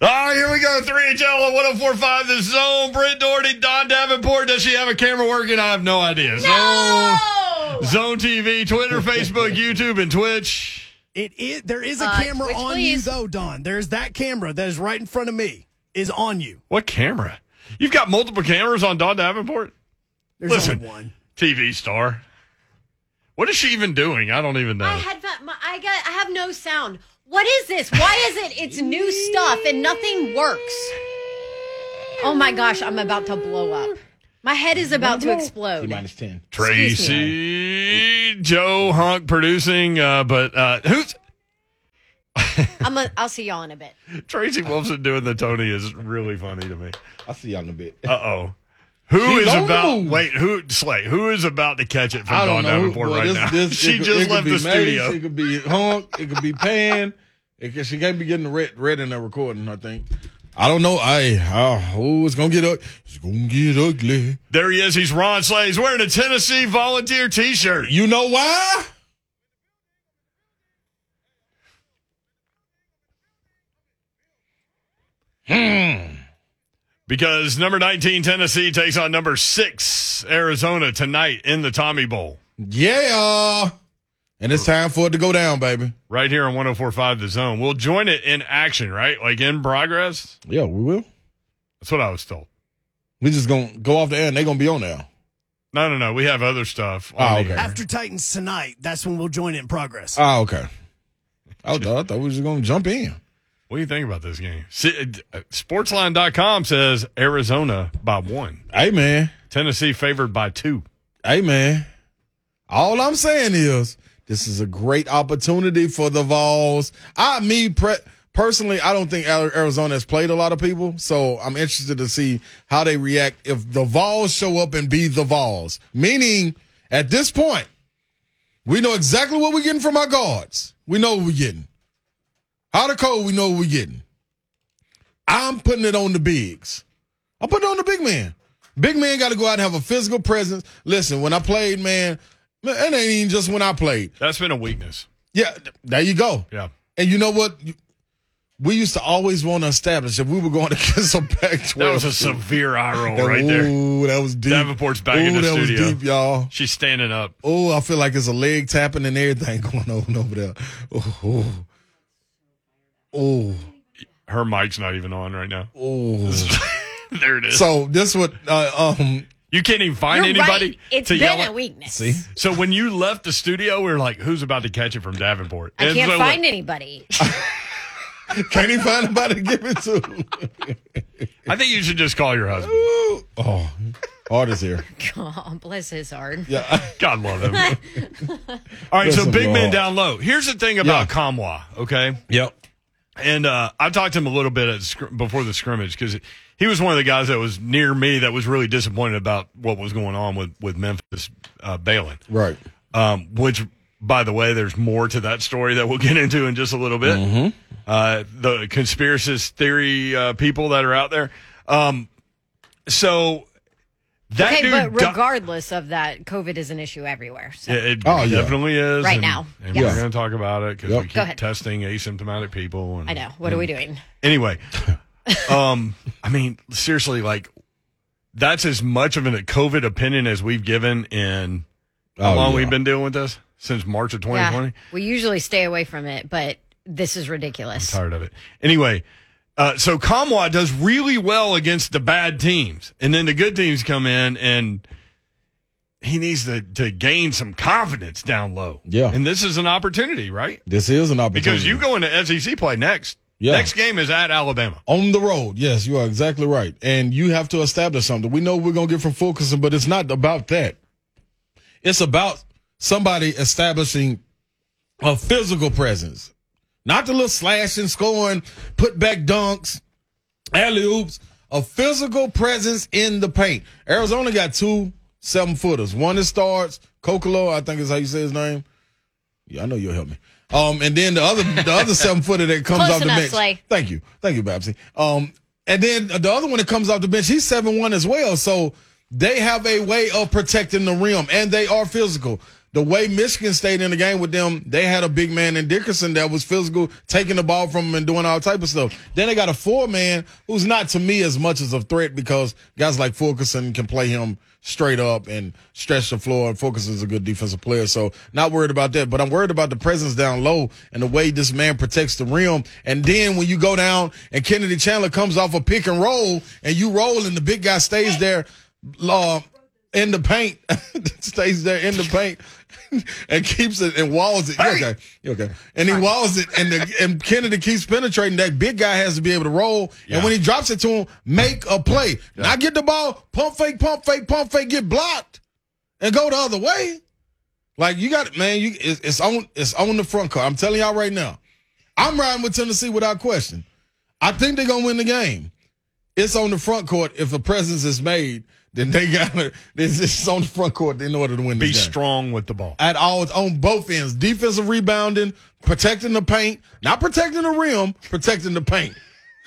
All right, here we go. 3HL on 1045 The Zone. Brent Doherty, Don Davenport. Does she have a camera working? I have no idea. No! Zone, Zone TV, Twitter, Facebook, YouTube, and Twitch. It is there is a Uh, camera Twitch, on please. you though, Don. There's that camera that is right in front of me is on you. What camera? You've got multiple cameras on Don Davenport? There's Listen. only one. TV star. What is she even doing? I don't even know. I had my, I got I have no sound. What is this? Why is it? It's new stuff and nothing works. Oh my gosh, I'm about to blow up. My head is about to explode. minus 10. Tracy Joe Hunk producing, uh, but uh, who's I'm a, I'll see y'all in a bit. Tracy Wolfson doing the Tony is really funny to me. I'll see y'all in a bit. Uh oh. Who She's is about wait, who Slay, who is about to catch it from I Dawn know. Davenport Well, right this- now? this- she could- just left the Mace, studio. It could be Hunk. It could be Pan. It could, she can't be getting the red, red in the recording, I think. I don't know. I, uh, oh, it's to get ugly. It's to get ugly. There he is. He's Ron Slay. He's wearing a Tennessee volunteer t shirt. You know why? Because number 19, Tennessee takes on number six, Arizona, tonight in the Tommy Bowl. Yeah. And it's time for it to go down, baby. Right here on 1045 The Zone. We'll join it in action, right? Like in progress. Yeah, we will. That's what I was told. We just going to go off the air and they going to be on there. No, no, no. We have other stuff. on Oh, okay. After Titans tonight, that's when we'll join it in progress. Oh, okay. I thought, I thought we were just going to jump in. What do you think about this game? See, uh, Sportsline.com says Arizona by one, Hey, man. Tennessee favored by two. Hey, man. All I'm saying is this is a great opportunity for the Vols. I, me, pre- personally, I don't think Arizona has played a lot of people, so I'm interested to see how they react if the Vols show up and be the Vols. Meaning, at this point, we know exactly what we're getting from our guards. We know what we're getting. Hot or cold, we know what we're getting. I'm putting it on the bigs. I'm putting it on the big man. Big man got to go out and have a physical presence. Listen, when I played, man, it ain't even just when I played. That's been a weakness. Yeah, there you go. Yeah. And you know what? We used to always want to establish if we were going against a Pac-12. That was a severe eye roll That- right there. Ooh, that was deep. Davenport's back in Ooh, the that studio. was deep, y'all. She's standing up. Oh, I feel like there's a leg tapping and everything going on over there. Oh, oh, oh, Her mic's not even on right now. oh. there it is. So this would uh, um you can't even find You're anybody right. It's to yell been at. a weakness. see. So when you left the studio, we were like, "Who's about to catch it from Davenport?" I And can't so find what- anybody. Can't even find anybody to give it to. I think you should just call your husband. Ooh. Oh, Art is here. God bless his heart. Yeah. God love him. All right, so Listen, big man Lord. down low. Here's the thing about Yeah. Nkamhoua, okay? Yep. And uh, I talked to him a little bit scr- before the scrimmage because he was one of the guys that was near me that was really disappointed about what was going on with with Memphis uh, bailing. Right. Um, which, by the way, there's more to that story that we'll get into in just a little bit. Uh, the conspiracist theory uh, people that are out there. Um, so that Okay, dude but got- regardless of that, COVID is an issue everywhere. So. it, it Oh, yeah. definitely is Right and- now. and Yes. we're going to talk about it because Yep. we keep testing asymptomatic people. And, I know. What are we doing? Anyway, um, I mean, seriously, like that's as much of a COVID opinion as we've given in how Oh, long yeah. we've been dealing with this since March of 2020. Yeah, we usually stay away from it, but this is ridiculous. Tired of it. Anyway, uh, so Nkamhoua does really well against the bad teams, and then the good teams come in and. He needs to, to gain some confidence down low. Yeah. And this is an opportunity, right? This is an opportunity. Because you go into SEC play next. Yeah. Next game is at Alabama. on the road. Yes, you are exactly right. And you have to establish something. We know we're going to get from Fulkerson, but it's not about that. It's about somebody establishing a physical presence, not the little slashing, scoring, put back dunks, alley oops. A physical presence in the paint. Arizona got two seven footers. One that starts Koloko, I think is how you say his name. Yeah, I know you'll help me. Um, and then the other the other seven footer that comes Close off the bench. Slay. Thank you, thank you, Babsy. Um, and then the other one that comes off the bench, he's seven one as well. So they have a way of protecting the rim, and they are physical. The way Michigan stayed in the game with them, they had a big man in Dickinson that was physical, taking the ball from them and doing all type of stuff. Then they got a four man who's not to me as much as a threat because guys like Fulkerson can play him straight up and stretch the floor. And Fulkerson's a good defensive player, so not worried about that. But I'm worried about the presence down low and the way this man protects the rim. And then when you go down and Kennedy Chandler comes off a pick and roll and you roll and the big guy stays there. Uh, in the paint, stays there in the paint, and keeps it and walls it. You okay, you okay. And he walls it, and the, and Kennedy keeps penetrating. That big guy has to be able to roll, Yeah. and when he drops it to him, make a play. Not get the ball, pump fake, pump fake, pump fake, get blocked, and go the other way. Like you got, it, man, you it's, it's on it's on the front court. I'm telling y'all right now, I'm riding with Tennessee without question. I think they're gonna win the game. It's on the front court. If a presence is made, then they got to. this is on the front court in order to win. Be this game. strong with the ball. at all it's on both ends. Defensive rebounding, protecting the paint, not protecting the rim, protecting the paint.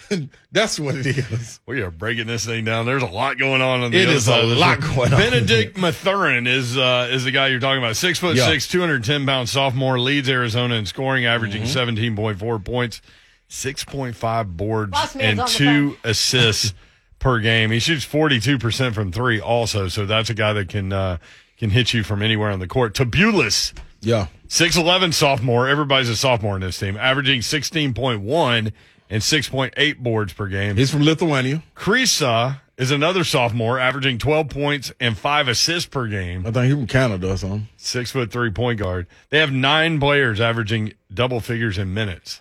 That's what it is. We are breaking this thing down. There's a lot going on on the It other is side a of lot thing. going on. Bennedict Mathurin is uh, is the guy you're talking about. Six foot Yeah. six, 210 pound sophomore, leads Arizona in scoring, averaging Mm-hmm. 17.4 points, 6.5 boards, and two assists per game. He shoots 42 percent from three, also. So that's a guy that can uh, can hit you from anywhere on the court. Tubelis. Yeah. 6'11 sophomore. Everybody's a sophomore in this team, averaging 16.1 and 6.8 boards per game. He's from Lithuania. Kriisa is another sophomore, averaging 12 points and five assists per game. I think he's from Canada or something. Six foot three point guard. They have nine players averaging double figures in minutes.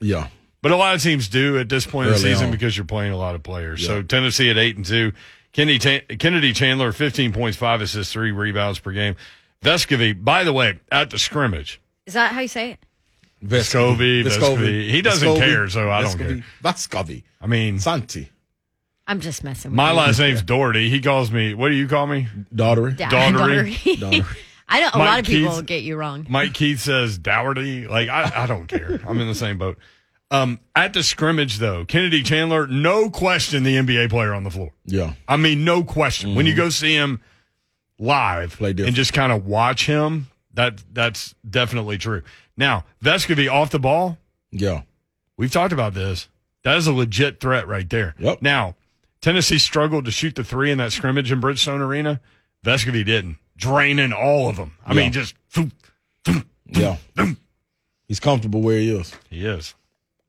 Yeah. But a lot of teams do at this point in the season on. because you're playing a lot of players. So Tennessee at eight and two. Kennedy, Ta- Kennedy Chandler, 15 points, five assists, three rebounds per game. Vescovi, by the way, at the scrimmage, Is that how you say it? Vescovi, Vescovi. He doesn't care, so I don't Vescovi. Vescovi. I mean, Santi. I'm just messing with you. my you. last name's Doherty. He calls me, what do you call me? Daughtery. Da- Daughtery. Daughtery. I know a Mike lot of people Keith. get you wrong. Mike Keith says Dougherty. Like, I, I don't care. I'm in the same boat. Um, at the scrimmage, though, Kennedy Chandler, no question the NBA player on the floor. Yeah. I mean, no question. When you go see him live Play and just kind of watch him, that that's definitely true. Now, Vescovi off the ball, Yeah. we've talked about this. That is a legit threat right there. Yep. Now, Tennessee struggled to shoot the three in that scrimmage in Bridgestone Arena. Vescovi didn't, draining all of them. I Yeah. mean, just Yeah. he's comfortable where he is. he is.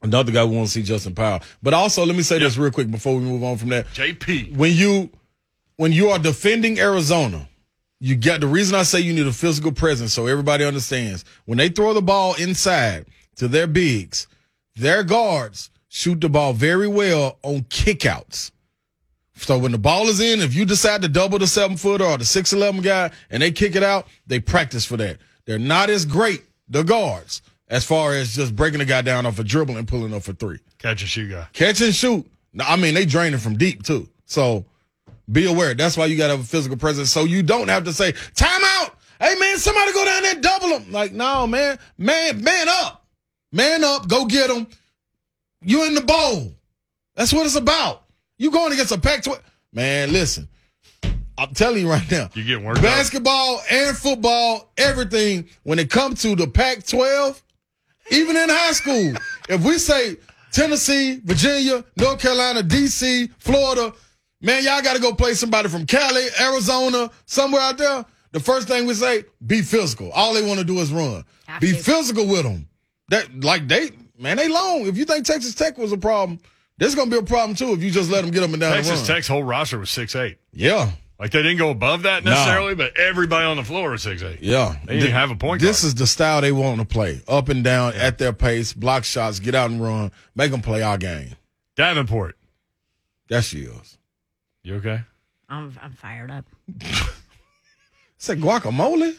Another guy we want to see Justin Powell. But also, let me say this real quick before we move on from that. JP. when you when you are defending Arizona, you get the reason I say you need a physical presence so everybody understands. When they throw the ball inside to their bigs, their guards shoot the ball very well on kickouts. So when the ball is in, if you decide to double the seven footer or the six eleven guy and they kick it out, they practice for that. They're not as great, the guards, as far as just breaking a guy down off a dribble and pulling up for three Catch a shoe guy. catch and shoot. No, I mean they drain it from deep too. So be aware. That's why you got to have a physical presence. So you don't have to say time out. Hey man, somebody go down there and double them. Like no man, man, man up, man up. Go get them. You in the bowl. That's what it's about. You going against a Pac-12. Man, listen. I'm telling you right now. You get worked. Basketball and football, everything, when it comes to the Pac 12, even in high school, if we say Tennessee, Virginia, North Carolina, DC, Florida, man, y'all got to go play somebody from Cali, Arizona, somewhere out there. The first thing we say, be physical. All they want to do is run. Have be physical with them. That like they, man, they long. If you think Texas Tech was a problem, this gonna be a problem too. If you just let them get them and down Texas the run. Tech's whole roster was six eight. Yeah, Like they didn't go above that No. necessarily, but everybody on the floor was six eight. Yeah. They didn't have a point This guard. is the style they want to play. Up and down at their pace, block shots, get out and run, make them play our game. Davenport. That's yours. You okay? I'm, I'm fired up. Say guacamole?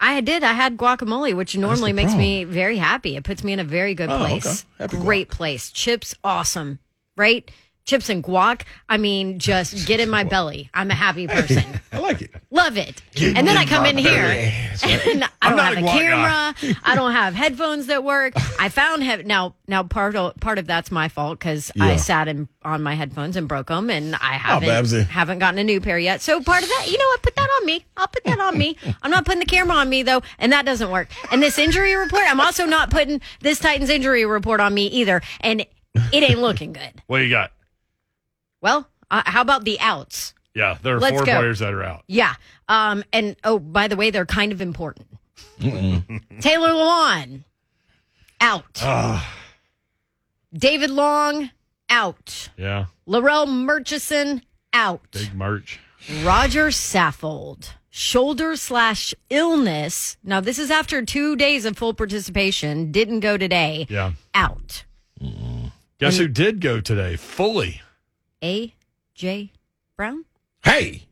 I did. I had guacamole, which normally makes problem. me very happy. It puts me in a very good Oh, place. okay. Happy guac. Great place. Chips, awesome. Right? Chips and guac, I mean, just get in my belly. I'm a happy person. I like it. Love it. and then I come in here and I I'm don't not have a a camera. I don't have headphones that work. I found he- now now part of part of that's my fault because I sat in on my headphones and broke them, and I haven't Babsy. haven't gotten a new pair yet. So part of that, you know what? Put that on me. I'll put that on me. I'm not putting the camera on me though, and that doesn't work. And this injury report, I'm also not putting this Titans injury report on me either, and it ain't looking good. What you got? Well, uh, how about the outs? Yeah, there are Let's four go. players that are out. Yeah. Um, and oh, by the way, they're kind of important. Taylor Lewan, out. David Long, out. Yeah, Larrell Murchison, out. big merch. Roger Saffold, shoulder slash illness. Now, this is after two days of full participation. Didn't go today. Yeah. Out. Guess who did go today fully? A.J. Brown? Hey,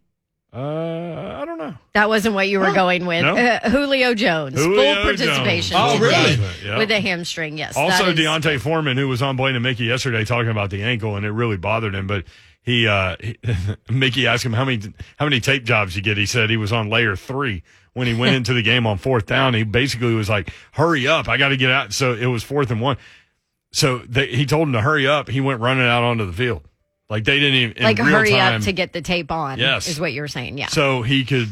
Uh, I don't know. That wasn't what you were going with. No. Uh, Julio Jones, Julio full participation Jones. Oh, today really? Yeah. with a hamstring. Yes. Also, that is- D'Onta Foreman, who was on Blaine and Mickey yesterday, talking about the ankle, and it really bothered him. But he, uh, he, Mickey asked him how many how many tape jobs you get. He said he was on layer three when he went into the game on fourth down. He basically was like, "Hurry up, I got to get out." So it was fourth and one. So they, he told him to hurry up. He went running out onto the field, like they didn't even in like real hurry time, up to get the tape on. Yes. is what you were saying. Yeah. so he could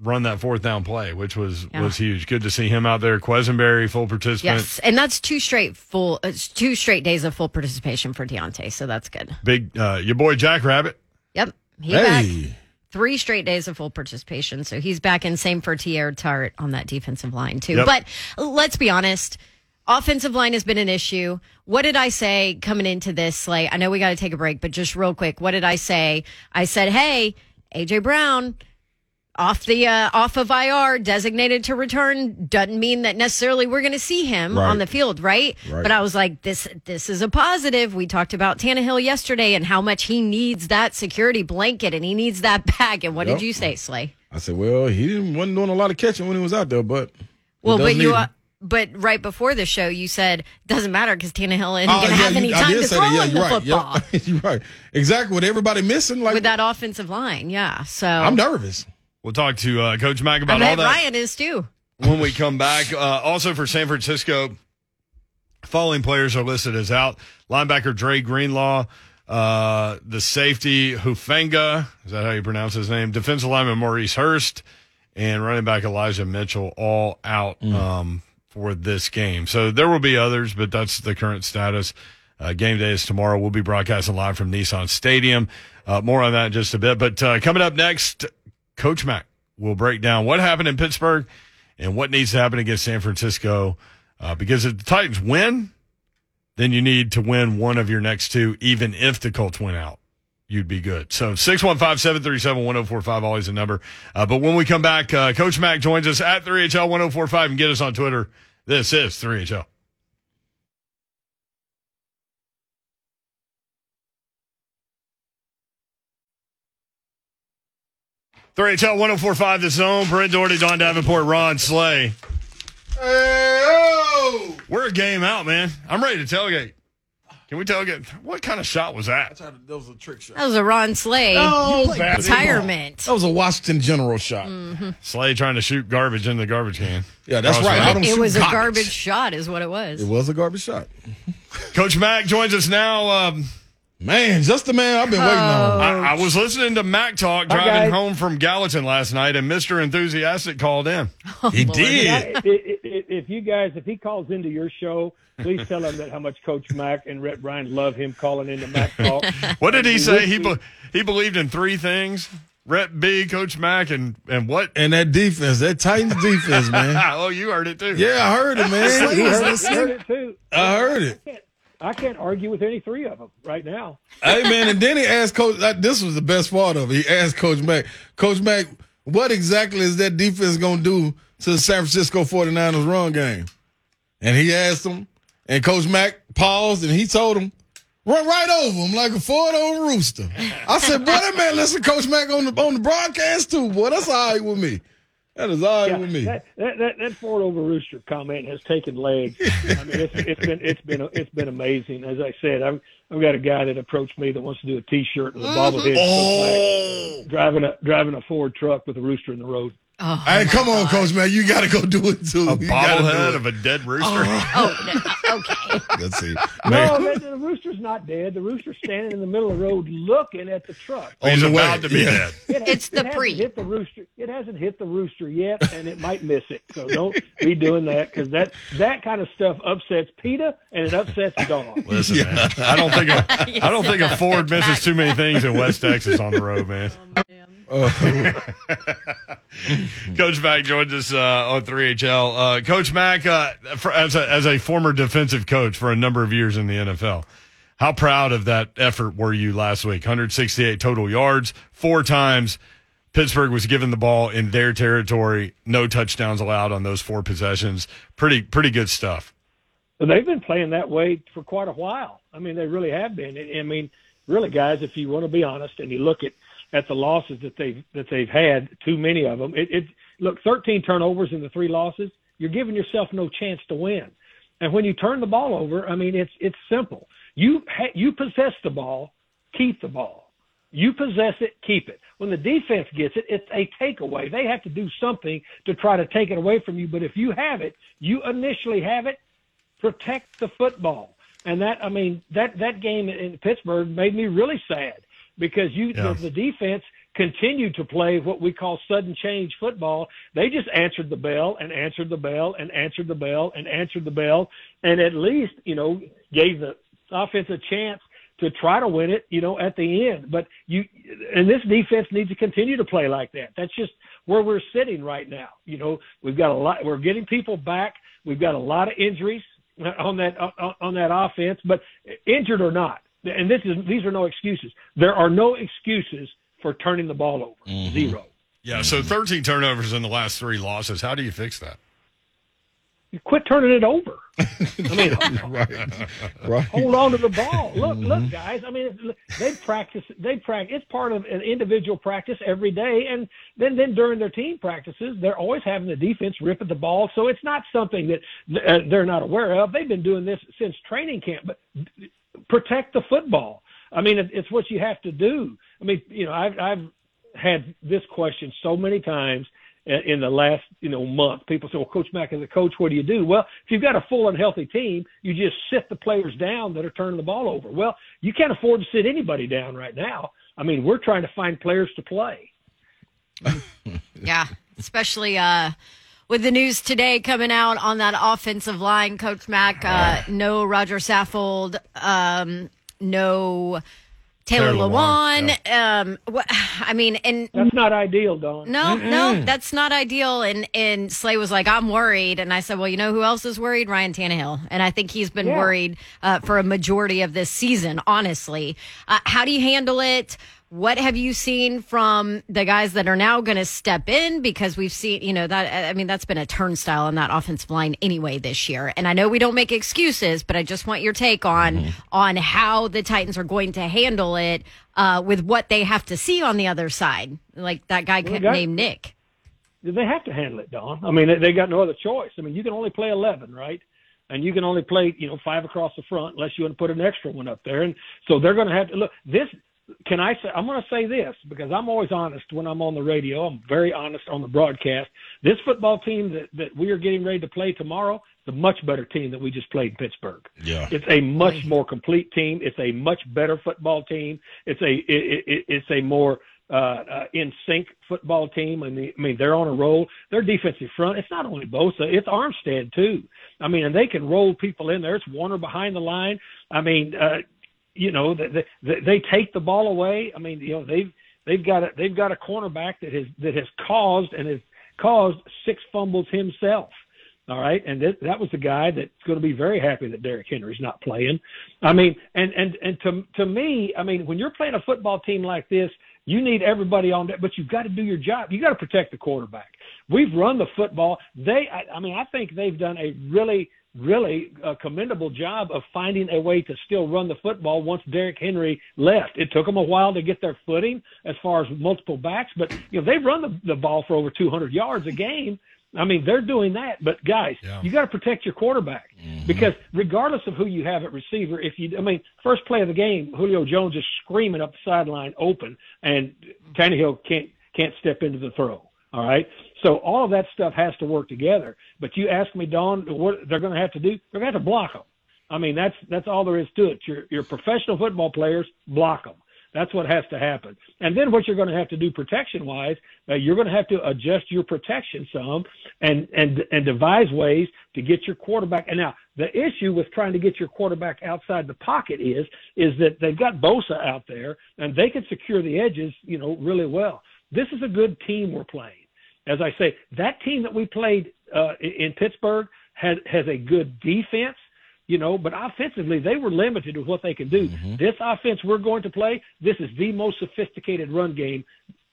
run that fourth down play, which was Yeah. was huge. Good to see him out there. Quessenberry, full participant. yes, and that's two straight full, uh, it's two straight days of full participation for D'Onta. So that's good. Big uh, your boy Jack Rabbit. Yep, he back three straight days of full participation. So he's back in. Same for Teair Tart on that defensive line too. Yep. But let's be honest. Offensive line has been an issue. What did I say coming into this slate? I know we got to take a break, but just real quick, what did I say? I said, "Hey, AJ Brown, off the uh, off of IR, designated to return, doesn't mean that necessarily we're going to see him Right. on the field, right? Right. But I was like, this this is a positive. We talked about Tannehill yesterday and how much he needs that security blanket and he needs that bag. And what Yep. did you say, Slay? I said, well, he didn't wasn't doing a lot of catching when he was out there, but Well, but you. Uh, but right before the show, you said doesn't matter because Tannehill isn't Oh, going to yeah, have any you- I time to throw that. Yeah, him the you're right. football Yep. you're right. Exactly. With everybody missing, like with that offensive line. Yeah, so I'm nervous. We'll talk to uh, Coach Mack I about all bet that. Ryan is too. when we come back. Uh, also for San Francisco, following players are listed as out: linebacker Dre Greenlaw, uh, the safety Hufanga, is that how you pronounce his name? Defensive lineman Maurice Hurst, and running back Elijah Mitchell, all out um, for this game. So there will be others, but that's the current status. Uh, game day is tomorrow. We'll be broadcasting live from Nissan Stadium. Uh, more on that in just a bit. But uh, coming up next, Coach Mack will break down what happened in Pittsburgh and what needs to happen against San Francisco. Uh, because if the Titans win, then you need to win one of your next two, even if the Colts win out. You'd be good. So 615 737 1045, always a number. Uh, but when we come back, uh, Coach Mack joins us at 3HL 1045 and get us on Twitter. This is 3HL. Three HL 1045 The Zone. Brent Doherty, Don Davenport, Ron Slay. Hey, We're a game out, man. I'm ready to tailgate. Can we tell again? What kind of shot was that? That was a trick shot. That was a Ron Slay Oh, retirement. That was a Washington General shot. Slay trying to shoot garbage in the garbage can. Yeah, that's Cross right. right. It shoot was a garbage. garbage shot, is what it was. It was a garbage shot. Coach Mack joins us now. Um, Man, just the man I've been waiting on. Oh. I, I was listening to Mac talk driving guys. home from Gallatin last night, and Mr. Enthusiastic called in. Oh, he did. I- i- i- if you guys, if he calls into your show, please tell him that how much Coach Mack and Rhett Bryan love him calling into Mac Talk. What did he We say? He be, he believed in three things: Rep B, Coach Mack, and and what? And that defense, that Titans defense, man. oh, you heard it too. Yeah, I heard it, man. He heard, he heard it too. I heard it. I can't, argue with any three of them right now. Hey man, and then he asked Coach. This was the best part of it. He asked Coach Mack, Coach Mack, what exactly is that defense going to do to the San Francisco 49ers run game? And he asked him, and Coach Mack paused, and he told him, run right over him like a on rooster. I said, that man listen Coach Mack on the on the broadcast too. Boy, that's all right with me. That is all right Yeah, with me. that, that, that, that Ford over Rooster comment has taken legs. I mean, it's, it's been it's been it's been amazing. As I said, I've I've got a guy that approached me that wants to do a T-shirt with a bobblehead Oh, driving a driving a Ford truck with a rooster in the road. Oh, hey, my come on, Coach Man, you got to go do it too. A You gotta do bobblehead it. of a dead rooster. Oh, no, uh, okay. Let's see. No, Man, the, the rooster's not dead. The rooster's standing in the middle of the road looking at the truck. on He's the way. about to be Yeah. dead. It has- It's the it hasn't pre. Hit the rooster. It hasn't hit the rooster yet, and it might miss it. So don't be doing that because that that kind of stuff upsets PETA and it upsets Dawn. Listen, man. I don't think a, I don't think a Ford misses too many things in West Texas on the road, man. Coach Mack joins us uh, on 3HL. Uh, coach Mack, uh, for, as a as a former defensive coach for a number of years in the NFL, how proud of that effort were you last week? 168 total yards, four times. Pittsburgh was given the ball in their territory, no touchdowns allowed on those four possessions. Pretty pretty good stuff. But they've been playing that way for quite a while. I mean, they really have been. I mean, really, guys, if you want to be honest and you look at at the losses that they've that they've had, too many of them. It, it look 13 turnovers in the three losses. You're giving yourself no chance to win. And when you turn the ball over, I mean, it's it's simple. You ha- you possess the ball, keep the ball. You possess it, keep it. When the defense gets it, it's a takeaway. They have to do something to try to take it away from you. But if you have it, you initially have it, protect the football. And that, I mean, that, that game in Pittsburgh made me really sad because you, Yeah. the, the defense continued to play what we call sudden change football. They just answered the bell and answered the bell and answered the bell and answered the bell. And at least, you know, gave the offense a chance to try to win it, you know, at the end. But you, and this defense needs to continue to play like that. That's just where we're sitting right now. You know, we've got a lot, we're getting people back. We've got a lot of injuries on that, on, on that offense, but injured or not. And this is, these are no excuses. There are no excuses for turning the ball over. Zero. Yeah, so 13 turnovers in the last three losses. How do you fix that? You quit turning it over. I mean, right. Right. hold on to the ball. Look, look, guys. I mean, they practice. They practice. It's part of an individual practice every day, and then then during their team practices, they're always having the defense rip at the ball. So it's not something that uh, they're not aware of. They've been doing this since training camp. But protect the football. I mean, it's what you have to do. I mean, you know, I've I've had this question so many times in the last you know month. People say, "Well, Coach Mack, as a coach, what do you do?" Well, if you've got a full and healthy team, you just sit the players down that are turning the ball over. Well, you can't afford to sit anybody down right now. I mean, we're trying to find players to play. Yeah, especially uh, with the news today coming out on that offensive line, Coach Mack. Uh, no Roger Saffold. Um, no Taylor, Taylor Lewan. Lewan, Um, what, I mean, and That's not ideal, Don. no, no, that's not ideal. And and Slay was like, I'm worried, and I said, well, you know who else is worried? Ryan Tannehill, and I think he's been Yeah. worried uh, for a majority of this season. Honestly, uh, how do you handle it? What have you seen from the guys that are now going to step in? Because we've seen, you know, that I mean, that's been a turnstile on that offensive line anyway this year. And I know we don't make excuses, but I just want your take on on how the Titans are going to handle it uh, with what they have to see on the other side. Like that guy Well, could guys- named Nick. they have to handle it, Don. I mean, they, they got no other choice. I mean, you can only play eleven, right? And you can only play, you know, five across the front unless you want to put an extra one up there. And so they're going to have to look. This can I say? I'm going to say this because I'm always honest when I'm on the radio. I'm very honest on the broadcast. This football team that that we are getting ready to play tomorrow is a much better team that we just played in Pittsburgh. Yeah. It's a much more complete team. It's a much better football team. It's a it, it, it's a more uh, uh, in sync football team. I mean, I mean, they're on a roll. Their defensive front. It's not only Bosa. It's Armstead too. I mean, and they can roll people in there. It's Warner behind the line. I mean, uh, you know, they, they, they take the ball away. I mean, you know, they've they've got a they've got a cornerback that has that has caused and has caused six fumbles himself. All right, and that, that was the guy that's going to be very happy that Derrick Henry's not playing. I mean, and and and to to me, I mean, when you're playing a football team like this, you need everybody on that, but you've got to do your job. You got to protect the quarterback. We've run the football. They, I, I mean, I think they've done a really really a commendable job of finding a way to still run the football once Derrick Henry left. It took them a while to get their footing as far as multiple backs, but you know they've run the, the ball for over 200 yards a game. I mean, they're doing that, but guys, Yeah. you got to protect your quarterback mm-hmm. because regardless of who you have at receiver, if you, I mean, first play of the game, Julio Jones is screaming up the sideline open, and Tannehill can't can't step into the throw. All right, so all of that stuff has to work together. But you ask me, Don, what they're going to have to do? They're going to have to block them. I mean, that's that's all there is to it. Your your professional football players block them. That's what has to happen. And then what you're going to have to do protection wise, uh, you're going to have to adjust your protection some and and and devise ways to get your quarterback. And now the issue with trying to get your quarterback outside the pocket is is that they've got Bosa out there and they can secure the edges, you know, really well. This is a good team we're playing. As I say, that team that we played uh, in Pittsburgh has has a good defense you know, but offensively they were limited to what they can do. This offense we're going to play, this is the most sophisticated run game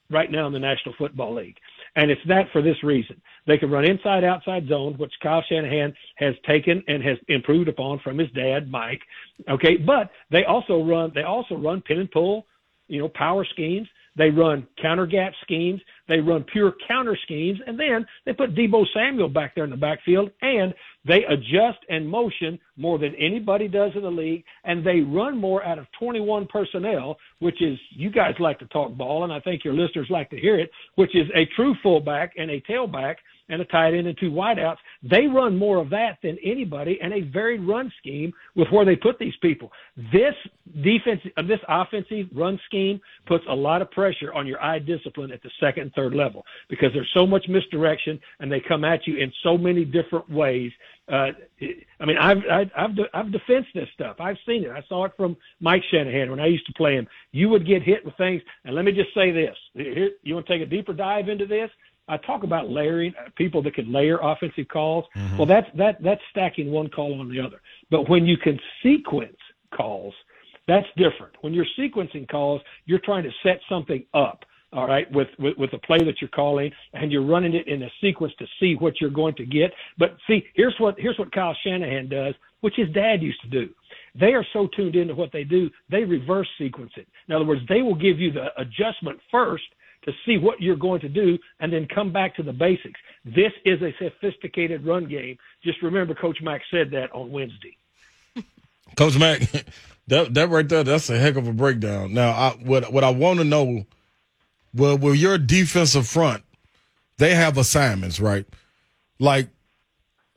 right now in the National Football League. And it's that for this reason. They can run inside outside zone, which Kyle Shanahan has taken and has improved upon from his dad, Mike. Okay, but they also run they also run pin and pull, you know, power schemes. They run counter gap schemes. They run pure counter schemes. And then they put Deebo Samuel back there in the backfield and they adjust and motion more than anybody does in the league. And they run more out of 21 personnel, which is, you guys like to talk ball and I think your listeners like to hear it, which is a true fullback and a tailback and a tight end and two wideouts. They run more of that than anybody and a varied run scheme with where they put these people. This defense, uh, this offensive run scheme puts a lot of pressure on your eye discipline at the second and third level because there's so much misdirection and they come at you in so many different ways. Uh, I mean, I've, I've, I've, de- I've defensed this stuff. I've seen it. I saw it from Mike Shanahan when I used to play him. You would get hit with things. And let me just say this. Here, you want to take a deeper dive into this? I talk about layering uh, people that can layer offensive calls. Well, that's that that's stacking one call on the other. But when you can sequence calls, that's different. When you're sequencing calls, you're trying to set something up. All right, with, with with the play that you're calling, and you're running it in a sequence to see what you're going to get. But see, here's what here's what Kyle Shanahan does, which his dad used to do. They are so tuned into what they do, they reverse sequence it. In other words, they will give you the adjustment first to see what you're going to do and then come back to the basics. This is a sophisticated run game. Just remember Coach Mack said that on Wednesday. Coach Mack, that that right there, that's a heck of a breakdown. Now, I, what what I want to know, well, with your defensive front, they have assignments, right? Like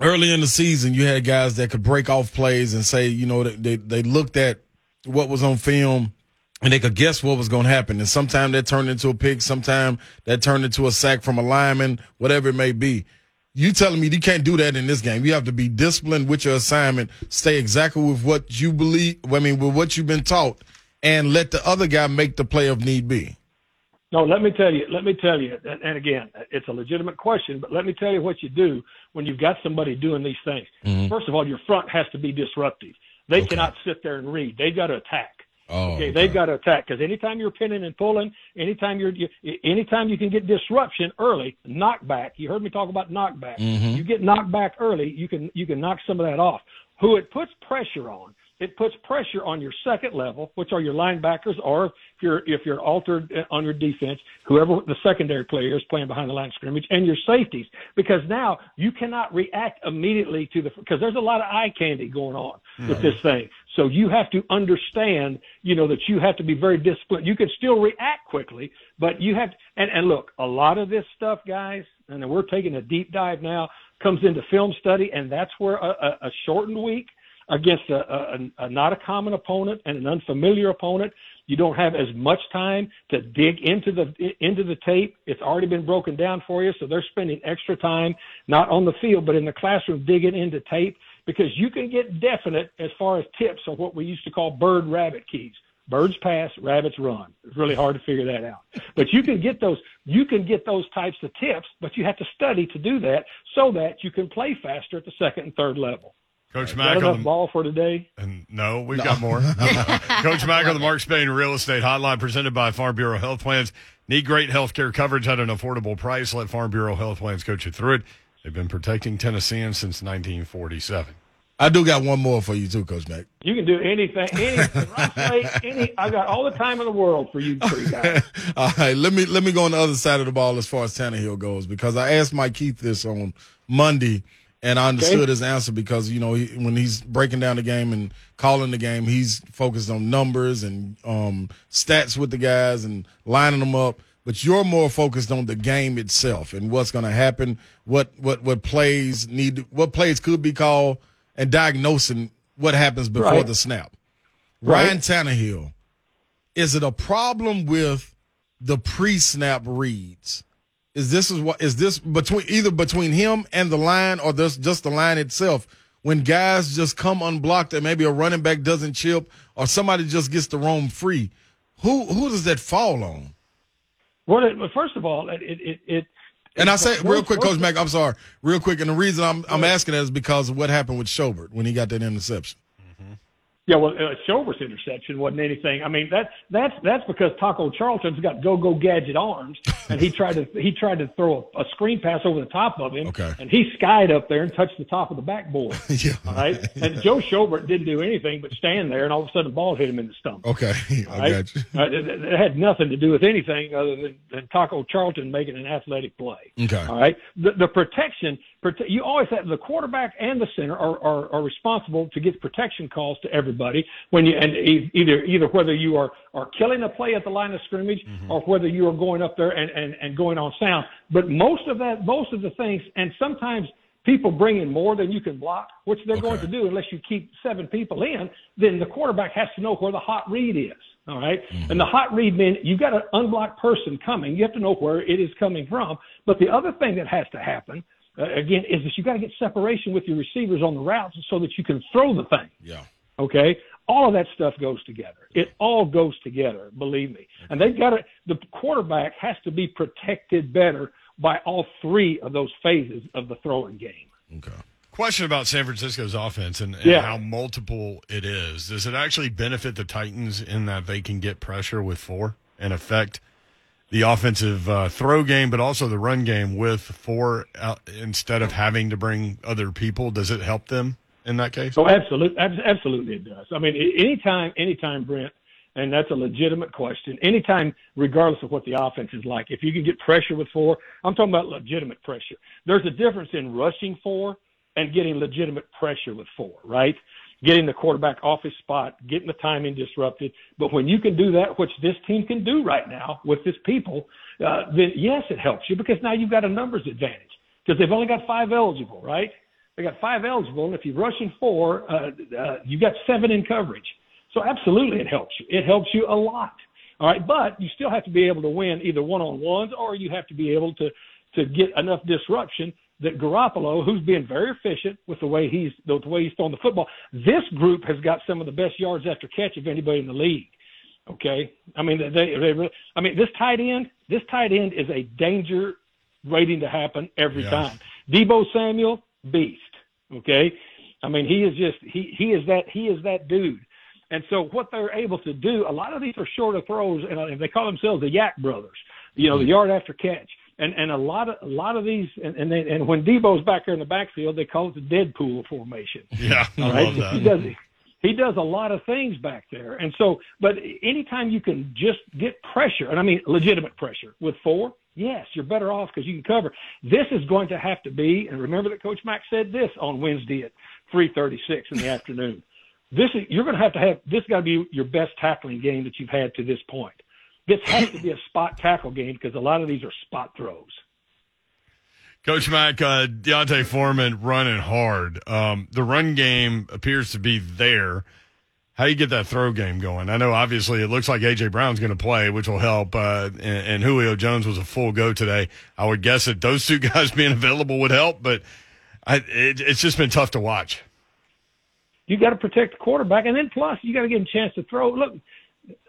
early in the season, you had guys that could break off plays and say, you know, they they, they looked at what was on film and they could guess what was going to happen. And sometimes that turned into a pick, sometimes that turned into a sack from a lineman, whatever it may be. You telling me you can't do that in this game? You have to be disciplined with your assignment, stay exactly with what you believe. I mean, with what you've been taught, and let the other guy make the play of need be. No, let me tell you. Let me tell you. And, and again, it's a legitimate question, but let me tell you what you do when you've got somebody doing these things. Mm-hmm. First of all, your front has to be disruptive. They cannot sit there and read. They've got to attack. Oh, Okay, they've got to attack because anytime you're pinning and pulling, anytime you're, you, anytime you can get disruption early, knockback. You heard me talk about knockback. You get knocked back early, you can you can knock some of that off. Who it puts pressure on, it puts pressure on your second level, which are your linebackers, or if you're if you're altered uh, on your defense, whoever the secondary player is playing behind the line of scrimmage, and your safeties, because now you cannot react immediately to the because there's a lot of eye candy going on with this thing. So you have to understand, you know, that you have to be very disciplined. You can still react quickly, but you have and and look, a lot of this stuff, guys, and we're taking a deep dive now, comes into film study, and that's where a, a, a shortened week against a, a, a not a common opponent and an unfamiliar opponent. You don't have as much time to dig into the into the tape. It's already been broken down for you, so they're spending extra time not on the field but in the classroom digging into tape because you can get definite as far as tips on what we used to call bird rabbit keys. Birds pass, rabbits run. It's really hard to figure that out. But you can get those you can get those types of tips, but you have to study to do that so that you can play faster at the second and third level. Coach Mack that on the, ball for today? and no, we've got more. Coach Mack on the Mark Spain Real Estate Hotline presented by Farm Bureau Health Plans. Need great health care coverage at an affordable price? Let Farm Bureau Health Plans coach you through it. They've been protecting Tennesseans since 1947. I do got one more for you too, Coach Mack. You can do anything, anything. Say, any, I got all the time in the world for you three guys. All right, let me let me go on the other side of the ball as far as Tannehill goes because I asked Mike Keith this on Monday, and I understood Okay. his answer because you know he, when he's breaking down the game and calling the game, he's focused on numbers and um, stats with the guys and lining them up. But you're more focused on the game itself and what's going to happen, what what what plays need, what plays could be called, and diagnosing what happens before Right. the snap. Right. Ryan Tannehill, is it a problem with the pre-snap reads? Is this is what is this between either between him and the line or this just the line itself? When guys just come unblocked and maybe a running back doesn't chip or somebody just gets to roam free, who who does that fall on? Well, it, well, first of all, it it it. And I say real quick, Coach Mack, I'm sorry, real quick. And the reason I'm I'm asking that is because of what happened with Schobert when he got that interception. Yeah, well, uh, Schobert's interception wasn't anything. I mean, that's that's that's because Taco Charlton's got go go gadget arms, and he tried to he tried to throw a, a screen pass over the top of him, Okay. and he skied up there and touched the top of the backboard. Yeah. All right, and Joe Schobert didn't do anything but stand there, and all of a sudden the ball hit him in the stomach. Okay, I Right? got you. Uh, it, it had nothing to do with anything other than, than Taco Charlton making an athletic play. Okay. All right. The, the protection, prote- you always have the quarterback and the center are, are, are responsible to get protection calls to everybody when you and either either whether you are are killing a play at the line of scrimmage mm-hmm. or whether you are going up there and, and, and going on sound. But most of that, most of the things, and sometimes people bring in more than you can block, which they're going to do unless you keep seven people in. Then the quarterback has to know where the hot read is. All right? Mm-hmm. And the hot read means you've got an unblocked person coming. You have to know where it is coming from. But the other thing that has to happen, uh, again, is that you got to get separation with your receivers on the routes so that you can throw the thing. Yeah. Okay, all of that stuff goes together. It all goes together, believe me. And they've got to. The quarterback has to be protected better by all three of those phases of the throwing game. Okay. Question about San Francisco's offense and, and Yeah. how multiple it is. Does it actually benefit the Titans in that they can get pressure with four and affect the offensive uh, throw game, but also the run game with four out, instead of having to bring other people? Does it help them in that case? So absolutely, absolutely, it does. I mean, anytime, anytime, Brent, and that's a legitimate question. Anytime, regardless of what the offense is like, if you can get pressure with four, I'm talking about legitimate pressure. There's a difference in rushing four and getting legitimate pressure with four, right? Getting the quarterback off his spot, getting the timing disrupted. But when you can do that, which this team can do right now with this people, uh, then yes, it helps you because now you've got a numbers advantage because they've only got five eligible, right? They got five eligible, and if you're rushing four, uh, uh, you got seven in coverage. So absolutely, it helps you. It helps you a lot. All right, but you still have to be able to win either one on ones, or you have to be able to to get enough disruption that Garoppolo, who's been very efficient with the way he's the way he's throwing the football, this group has got some of the best yards after catch of anybody in the league. Okay, I mean they they really, I mean this tight end this tight end is a danger waiting to happen every Yeah. time. Deebo Samuel, beast. Okay, I mean he is just he he is that he is that dude. And so what they're able to do, a lot of these are shorter throws, and they call themselves the YAC Brothers. You know, the mm-hmm. yard after catch, and and a lot of a lot of these, and and, they, and when Deebo's back there in the backfield, they call it the Deadpool formation. Yeah, I right, love that. he does he does a lot of things back there, and so but anytime you can just get pressure, and I mean legitimate pressure with four, yes, you're better off because you can cover. This is going to have to be, and remember that Coach Mack said this on Wednesday at 3:36 in the afternoon. This is you're going to have to have this got to be your best tackling game that you've had to this point. This has to be a spot tackle game because a lot of these are spot throws. Coach Mack, uh, D'Onta Foreman running hard. Um, the run game appears to be there. How do you get that throw game going? I know obviously it looks like AJ Brown's going to play, which will help. Uh, and, and Julio Jones was a full go today. I would guess that those two guys being available would help, but I, it, it's just been tough to watch. You got to protect the quarterback, and then plus you got to give him a chance to throw. Look,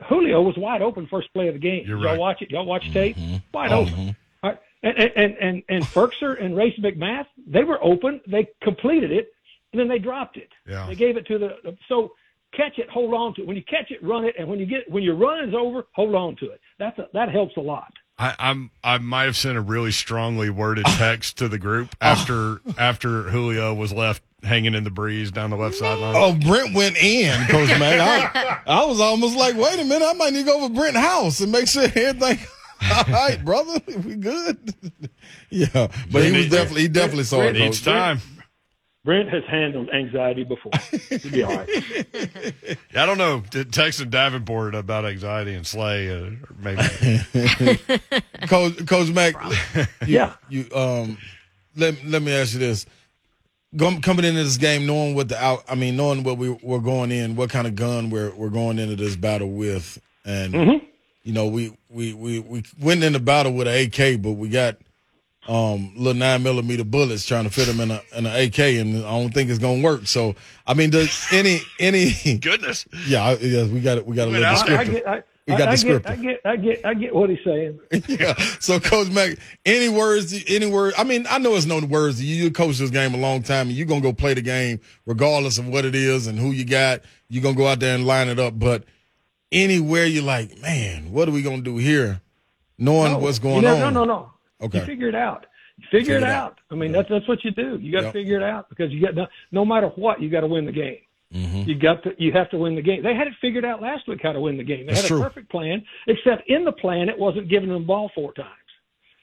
Julio was wide open first play of the game. You're Y'all right. watch it. Y'all watch mm-hmm. tape. Wide mm-hmm. open. All right. And and and and Ferkser and Racey McMath, they were open. They completed it, and then they dropped it. Yeah. They gave it to the so catch it, hold on to it. When you catch it, run it, and when you get when your run is over, hold on to it. That's a, that helps a lot. I, I'm I might have sent a really strongly worded text to the group after after Julio was left hanging in the breeze down the left sideline. Oh, Brent went in, Coach Mack. I, I was almost like, wait a minute, I might need to go over Brent house and make sure everything. All right, brother, we good. yeah, but he was definitely he definitely saw it. Each time. Brent has handled anxiety before. He'll be all right. I don't know. Did Texan Davenport about anxiety and Slay, uh, or maybe. Coach Coach Mack. You, Yeah. you um, let let me ask you this: Gum- coming into this game, knowing what the out, I mean, knowing what we we're going in, what kind of gun we're we're going into this battle with, and Mm-hmm. you know, we we we we went in the battle with an AK, but we got um little nine millimeter bullets trying to fit them in a in an AK, and I don't think it's gonna work. So, I mean, does any any Goodness. yeah, I- yeah, we got it, we got a little out there. I I, We got I, the I get. I get, I get, I get what he's saying. yeah. So, Coach Mack, any words, any word? I mean, I know it's no words. You, you coached this game a long time, and you're gonna go play the game regardless of what it is and who you got. You're gonna go out there and line it up. But anywhere you're like, man, what are we gonna do here? Knowing No, what's you going know, on. No, no, no. Okay. You figure it out. You figure, Figure it it out. out. I mean, Yeah. that's that's what you do. You got to Yep. figure it out because you got no, no matter what, you got to win the game. Mm-hmm. You got to you have to win the game. They had it figured out last week how to win the game. They That's had true. a perfect plan, except in the plan it wasn't giving them the ball four times.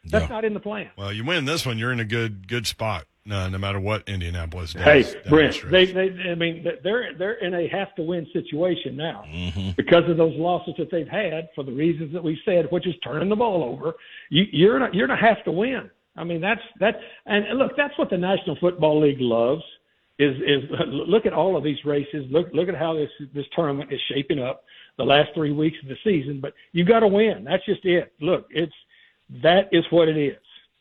That's Yeah. not in the plan. Well, you win this one, you're in a good good spot. No, no matter what Indianapolis does. Hey, Brent, they, they, I mean, they're they're in a have to win situation now Mm-hmm. because of those losses that they've had for the reasons that we said, which is turning the ball over. You, you're in a, you're in a have to win. I mean, that's that, and look, that's what the National Football League loves. Is is look at all of these races. Look look at how this this tournament is shaping up. The last three weeks of the season, but you've got to win. That's just it. Look, it's that is what it is.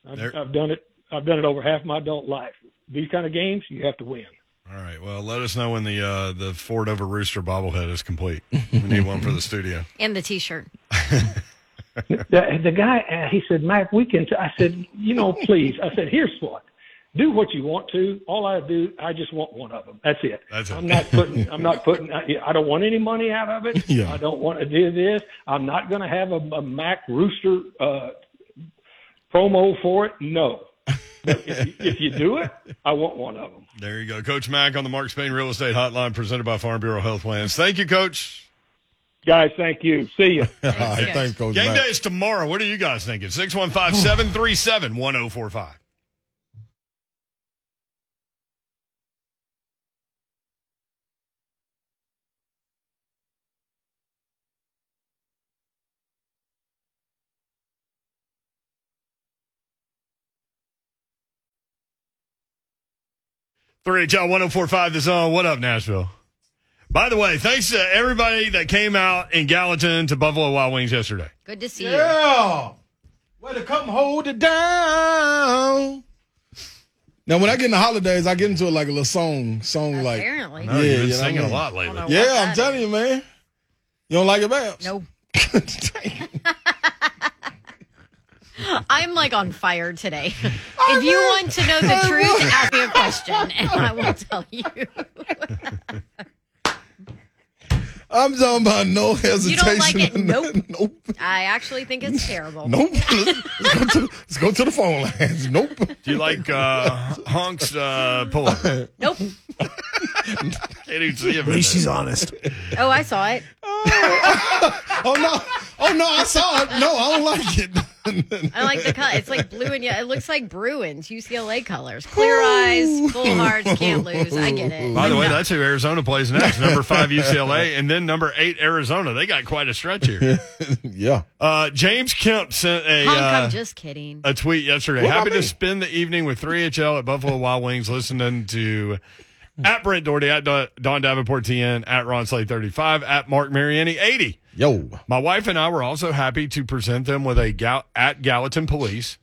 I've, There- I've done it. I've done it over half my adult life. These kind of games, you have to win. All right. Well, let us know when the uh, the Ford over Rooster bobblehead is complete. We need one for the studio. And the T-shirt. The, the guy, uh, he said, Mack, we can. T-. I said, you know, please. I said, here's what. Do what you want to. All I do, I just want one of them. That's it. That's. I'm not putting. I'm not putting. I, I don't want any money out of it. Yeah. I don't want to do this. I'm not going to have a, a Mack Rooster uh, promo for it. No. But if, you, if you do it, I want one of them. There you go. Coach Mack on the Mark Spain Real Estate Hotline presented by Farm Bureau Health Plans. Thank you, Coach. Guys, thank you. See you. All right, thanks, Coach Game Mack. day is tomorrow. What are you guys thinking? 615 737 1045. Three HL 1045 the zone. What up, Nashville? By the way, thanks to everybody that came out in Gallatin to Buffalo Wild Wings yesterday. Good to see you. Yeah. Way to come hold it down. Now, when I get in the holidays, I get into it like a little song, song like. Apparently. No, you've been you know singing what I a mean? lot lately. Yeah, I'm that? telling you, man. You don't like it, Babs? No. I'm like on fire today. if you want to know the truth, ask me a question and I will tell you. I'm talking about no hesitation. You don't like it? or nothing. Nope. I actually think it's terrible. Nope. Let's, let's go to, let's go to the phone lines. Nope. Do you like uh, Honk's uh, pull up? Can't Nope. even see. At least she's honest. Oh, I saw it. Oh no. Oh no, I saw it. No, I don't like it. I like the color. It's like blue and yellow. It looks like Bruins, UCLA colors. Clear eyes, full hearts, can't lose. I get it. By the way, No. that's who Arizona plays next. Number five UCLA, and then number eight Arizona. They got quite a stretch here. yeah. Uh, James Kemp sent a Hunk, uh, I'm just kidding. a tweet yesterday. What about Happy to me? spend the evening with 3HL at Buffalo Wild Wings, listening to at Brent Doherty, at Don Don Davenport TN, at Ron Slade 35, at Mark Mariani 80. Yo. My wife and I were also happy to present them with a Gal- at Gallatin Police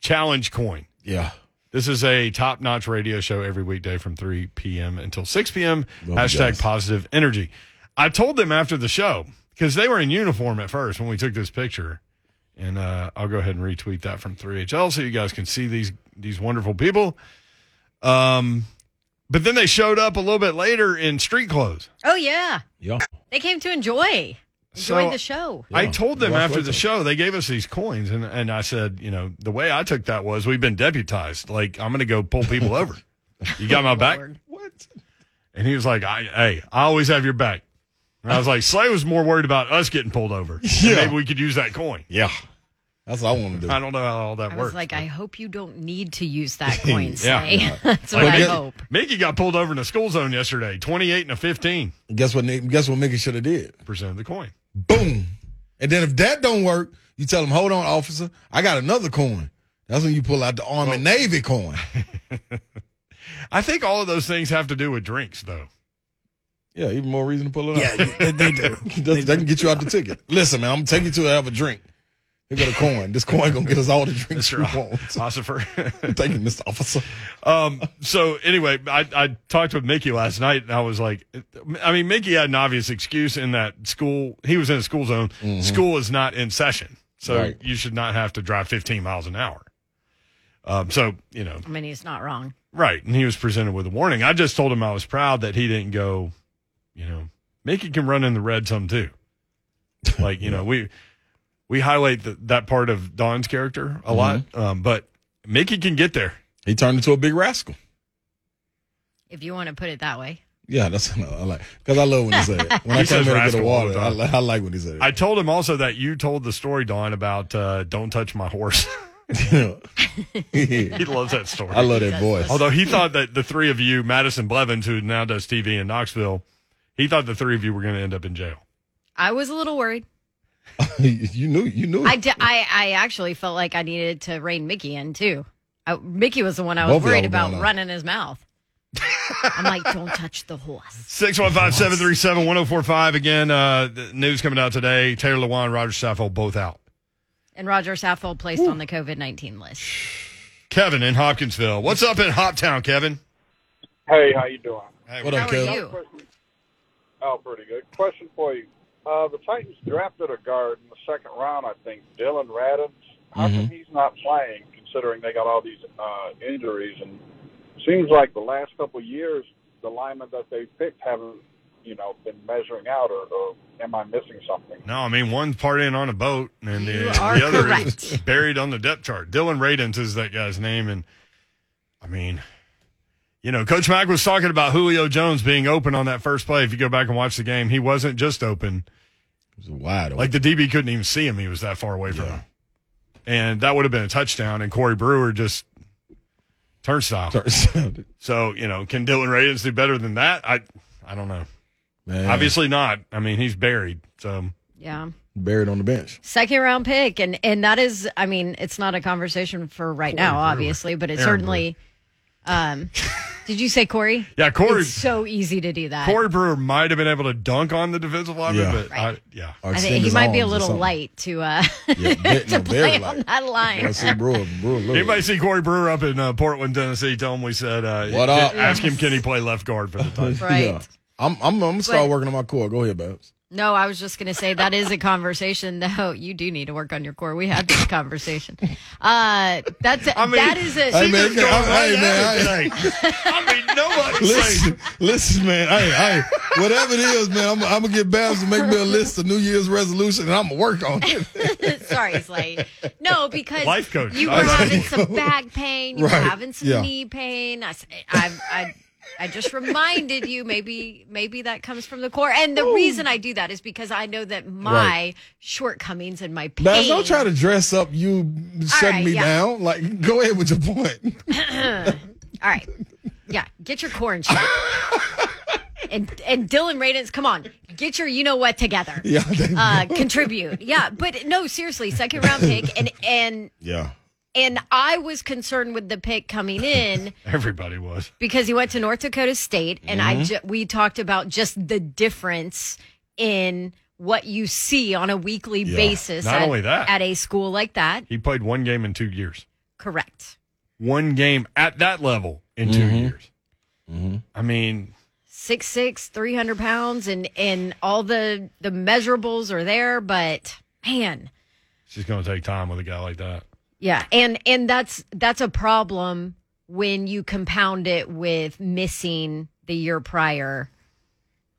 challenge coin. Yeah. This is a top notch radio show every weekday from 3 p.m. until 6 p.m. Love Hashtag positive energy. I told them after the show because they were in uniform at first when we took this picture. And uh, I'll go ahead and retweet that from 3HL so you guys can see these these wonderful people. Um, but then they showed up a little bit later in street clothes. Oh yeah, Yeah. they came to enjoy So- enjoy the show. I Yeah. told them Watch after the they- show, they gave us these coins, and, and I said, you know, the way I took that was we've been deputized. Like, I'm going to go pull people over. You got my back? Lord. What? And he was like, I, hey, I always have your back. And I was like, Slay was more worried about us getting pulled over. Yeah. Maybe we could use that coin. Yeah. That's what I want to do. I don't know how all that I works. was like, I hope you don't need to use that coin, Yeah. Slay. That's what But I get- hope. Mickey got pulled over in the school zone yesterday, 28 and a 15 Guess what? Guess what? Mickey should have did. percent of the coin. Boom. And then if that don't work, you tell him, "Hold on, officer. I got another coin." That's when you pull out the Army Navy coin. I think all of those things have to do with drinks, though. Yeah, even more reason to pull it out. Yeah, they, they do. They, they can get you out the ticket. Listen, man, I'm gonna take you to have a drink. Here got a coin. This coin gonna get us all the drinks we want. Ossifer. Thank you, Mr. Officer. um, so anyway, I, I talked with Mickey last night and I was like, I mean, Mickey had an obvious excuse in that school, he was in a school zone. School is not in session. So Right. you should not have to drive 15 miles an hour. Um, so, you know, I mean, he's not wrong. Right. And he was presented with a warning. I just told him I was proud that he didn't go, you know, Mickey can run in the red some too. Like, you know, we we highlight the, that part of Don's character a lot, um, but Mickey can get there. He turned into a big rascal. If you want to put it that way. Yeah, that's I like because I love when he said it. When He I came says here to get rascal a water, I, I like when he said I told him also that you told the story, Don, about uh, don't touch my horse. he loves that story. I love that voice. Although he thought that the three of you, Madison Blevins, who now does TV in Knoxville, he thought the three of you were going to end up in jail. I was a little worried. you knew, you knew. I, di- I, I actually felt like I needed to rein Mickey in too. I, Mickey was the one I was Both worried about on. running his mouth. I'm like, don't touch the horse. 615 737 1045. Again, uh, news coming out today. Taylor Lewan, Roger Saffold both out. And Roger Saffold placed on the COVID 19 list. Kevin in Hopkinsville. What's up in Hoptown, Kevin? Hey, how you doing? Hey, What How up, are Kev? you? Oh, pretty good. Question for you. Uh, the Titans drafted a guard in the second round, I think, Dillon Radunz. How come he's not playing, considering they got all these uh, injuries? And seems like the last couple of years, the linemen that they picked haven't, you know, been measuring out. Or, or am I missing something? No, I mean, one's partying on a boat, and the, the other correct. is buried on the depth chart. Dillon Radunz is that guy's name. And I mean, you know, Coach Mack was talking about Julio Jones being open on that first play. If you go back and watch the game, he wasn't just open. It was wide open. Like the DB couldn't even see him. He was that far away from Yeah. him. And that would have been a touchdown. And Corey Brewer just turnstile. So, you know, can Dillon Radunz do better than that? I I don't know. Man, Obviously not. I mean, he's buried. So Yeah. buried on the bench. Second round pick. And, and that is, I mean, it's not a conversation for right now, Brewer. obviously, but it Aaron certainly. Um, did you say Corey? yeah, Corey It's so easy to do that. Corey Brewer might have been able to dunk on the defensive lineman, Yeah. but I, yeah. I think he might be a little light to uh Yeah, to play very on light. that line. I see Brewer, Brewer, little. Anybody see Corey Brewer up in uh, Portland, Tennessee? Tell him we said, uh, What up? Ask him, can he play left guard for the Titans? Right. Yeah. I'm, I'm, I'm gonna start But- working on my core. Go ahead, Babs. No, I was just going to say that is a conversation though. You do need to work on your core. We had this conversation. Uh that's I mean, that is a Hey, man, He's going hey, right man, at it. I mean, nobody Listen, listen, man. Hey, hey, whatever it is, man, I'm, I'm gonna get Babs to make me a list of New Year's resolution, and I'm gonna work on it. Sorry, Slade. No, because Life coach. you were having some back pain, you Right. were having some Yeah. knee pain. I, s- I, I, I just reminded you maybe maybe that comes from the core. And the reason I do that is because I know that my Right. shortcomings and my pain. Babs, don't try to dress up you shutting right, me yeah. down. Like, go ahead with your point. All right. Yeah, get your core in shape. and and Dillon Radunz, come on, get your you know what together. Yeah, Uh, contribute. Yeah, but no, seriously, second round pick, and and yeah. And I was concerned with the pick coming in Everybody was. because he went to North Dakota State, and I mm-hmm. ju- we talked about just the difference in what you see on a weekly basis. Not at, only that. at a school like that, He played one game in two years. correct. One game at that level in 2 mm-hmm. years. Mm-hmm. I mean, six six, three hundred pounds, and and all the the measurables are there. But man, she's going to take time with a guy like that. Yeah, and and that's that's a problem when you compound it with missing the year prior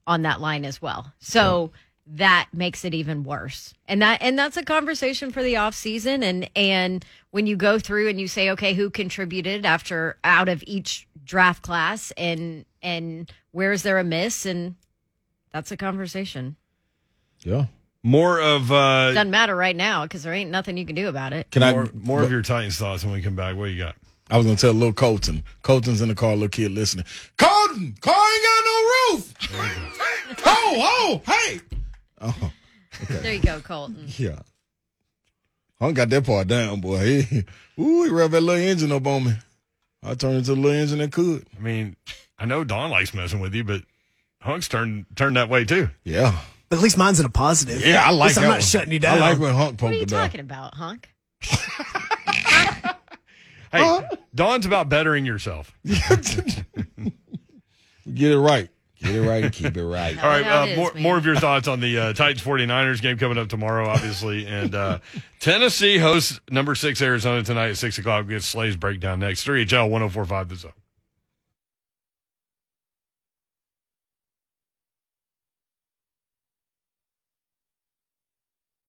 on that line as well. So that makes it even worse. And that and that's a conversation for the off season and and when you go through and you say okay, who contributed after out of each draft class and and where's there a miss and that's a conversation. Yeah. More of uh, Doesn't matter right now because there ain't nothing you can do about it. Can more, I more of your Titans thoughts when we come back. What you got? I was gonna tell little Colton. Colton's in the car, little kid listening. Colton, car ain't got no roof. oh, oh, hey. Oh, okay. There you go, Colton. yeah. I got that part down, boy. He, ooh, he revved that little engine up on me. I turned into a little engine that could. I mean, I know Don likes messing with you, but Hunk's turned turned that way too. Yeah. But at least mine's in a positive. Yeah, I At like least that. I'm not one. shutting you down. I like when Hunk What are you it down. talking about, Hunk? Hey, Don's about bettering yourself. Get it right. Get it right and keep it right. All right, how uh, it is, more, man. more of your thoughts on the uh, Titans 49ers game coming up tomorrow, obviously. And uh, Tennessee hosts number six Arizona tonight at 6 o'clock. We'll get Slay's breakdown next. 3HL 1045 The Zone.